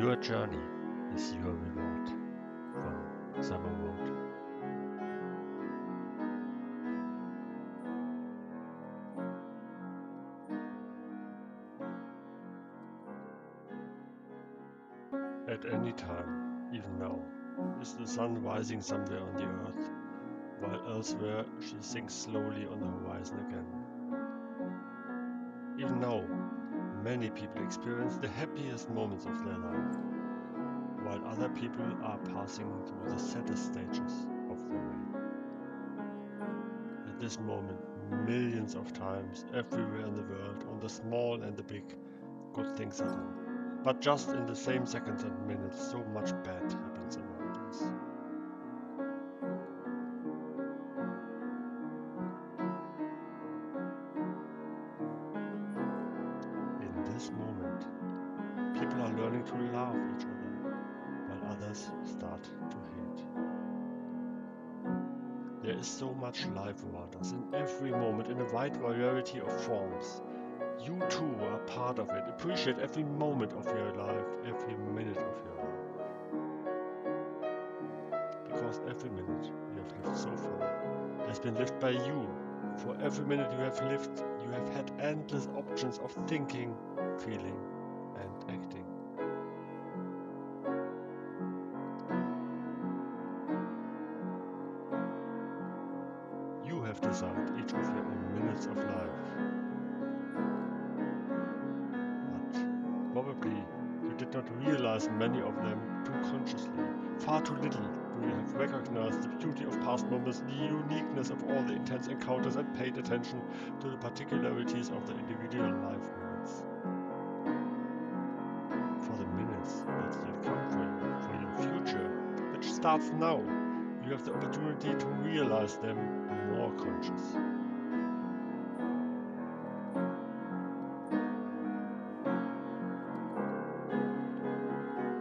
Your journey is your reward from Summer Road. At any time, even now, is the sun rising somewhere on the earth, while elsewhere she sinks slowly on the horizon again. Even now, many people experience the happiest moments of their life, while other people are passing through the saddest stages of their way. At this moment, millions of times, everywhere in the world, on the small and the big, good things are done. But just in the same seconds and minutes, so much bad happens around us. This moment, people are learning to love each other, while others start to hate. There is so much life around us in every moment in a wide variety of forms. You too are part of it. Appreciate every moment of your life, every minute of your life. Because every minute you have lived so far has been lived by you. For every minute you have lived, you have had endless options of thinking, feeling, and acting. You have designed each of your own minutes of life. But probably you did not realize many of them too consciously. Far too little do you have recognized the beauty of past moments, the uniqueness of all the intense encounters, and paid attention to the particularities of the individual life starts now, you have the opportunity to realize them more conscious.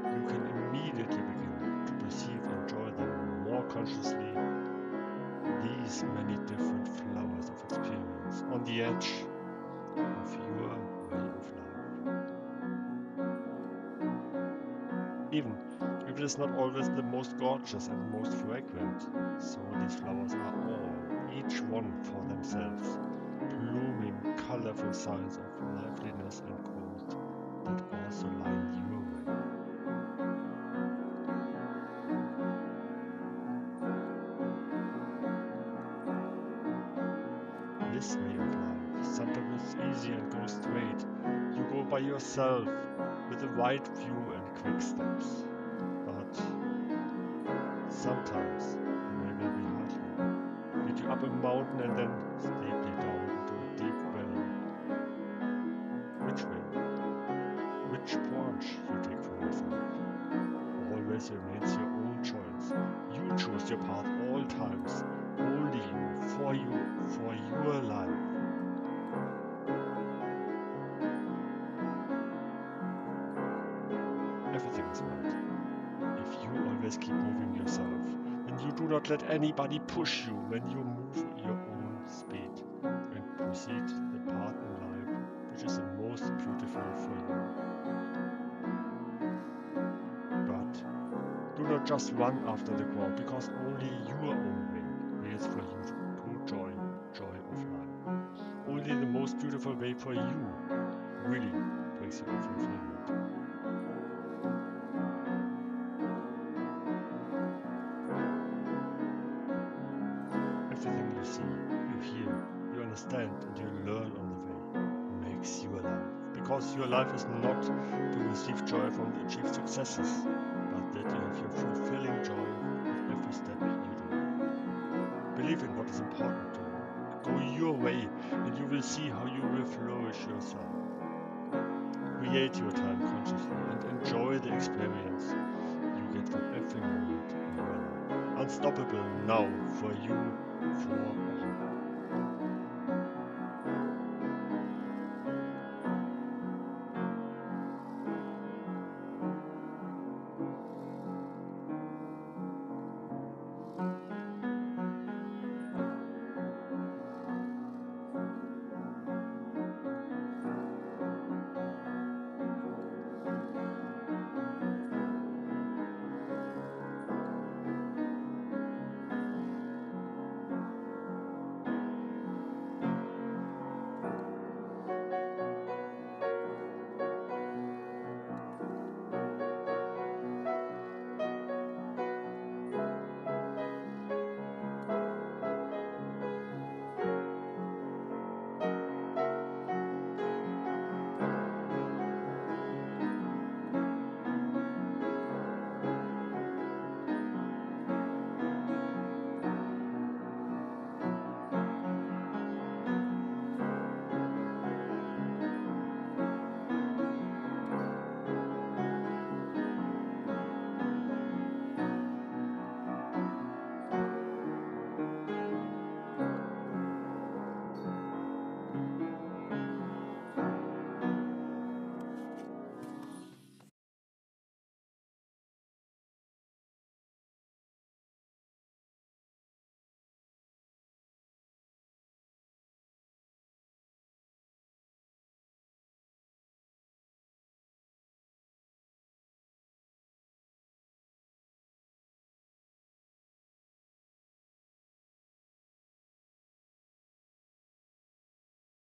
You can immediately begin to perceive and enjoy them more consciously. These many different flowers of experience on the edge of your way of life. Even if it is not always the most gorgeous and most fragrant, so these flowers are all, each one for themselves, blooming colorful signs of liveliness and growth that also line your way. This way of life, sometimes it's easy and goes straight. You go by yourself with a wide view and quick steps. Sometimes way will be hardly. Lead you up a mountain and then steeply down into a deep valley. Which way? Which branch you take for yourself? Always remains your own choice. You choose your path all times, only you, for you, for your life. Not let anybody push you when you move at your own speed and proceed the path in life which is the most beautiful for you. But do not just run after the crowd because only your own way is for you to joy, joy of life. Only the most beautiful way for you really brings you fulfillment. See, you hear, you understand, and you learn on the way makes you alive. Because your life is not to receive joy from the achieved successes, but that you have your fulfilling joy with every step you do. Believe in what is important to you. Go your way, and you will see how you will flourish yourself. Create your time consciously and enjoy the experience you get from every moment in your life. Unstoppable now for you, 怎么